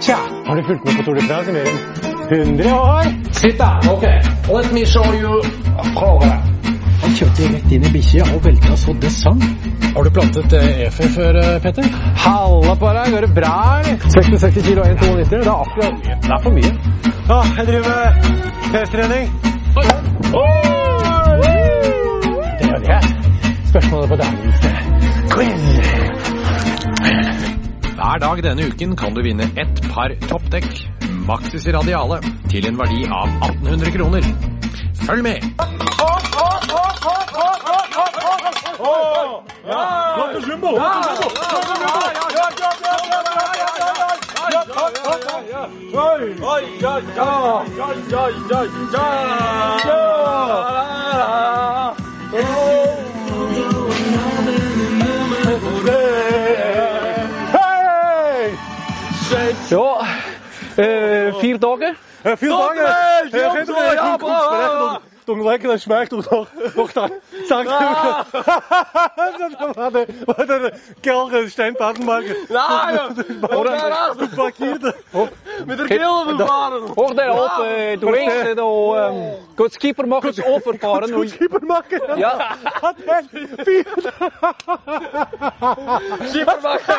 Tja, har du fulgt med på Tour de France i mer enn 100 år? Sitt da, ok. Let me show you program. Han kjørte rett inn i bikkja og velta så det sang. Har du plantet efe før, eh, Petter? Halla på deg, går det bra, eller? 66 kilo og 1,92, det er akkurat Det er for mye. Ja, jeg driver med pesttrening. Spørsmålet på dagens quiz. Hver dag denne uken kan du vinne ett par toppdekk, Maxis Radiale, til en verdi av 1800 kroner. Følg med! Hei! Ja, Eh, vier. Äh, Herr Federer, ja, bra! komme Doch lecker, das schmeckt und doch, doch da, sagt maken warte, warte, Kelch, Steinplattenmarke. Nein, oder? op parkiert. Mit der Kille de Hoch der Hof, du weißt, da, gut Skipper machen, es offen fahren. Skipper? Ja. Skipper machen!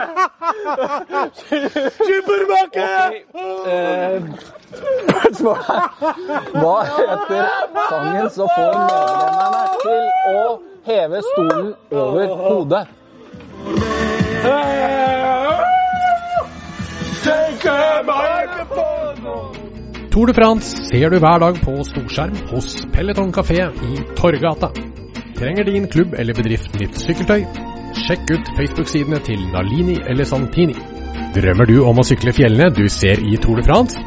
Skipper! Hva heter sangen som får medlemmene til å heve stolen over hodet? Tour de France ser du hver dag på storskjerm hos Peloton kafé i Torgata. Trenger din klubb eller bedrift nytt sykkeltøy? Sjekk ut Facebook-sidene til Nalini eller Santini. Drømmer du om å sykle fjellene du ser i Tour de France?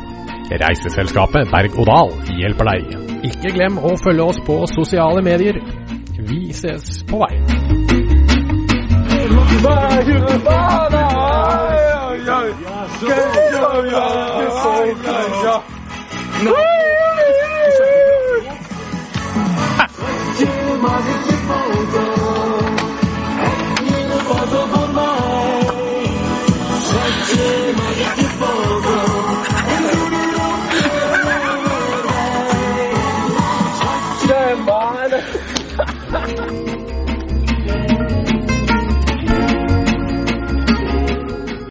Reiseselskapet Berg og Dal hjelper deg. Ikke glem å følge oss på sosiale medier. Vi ses på vei. Ja.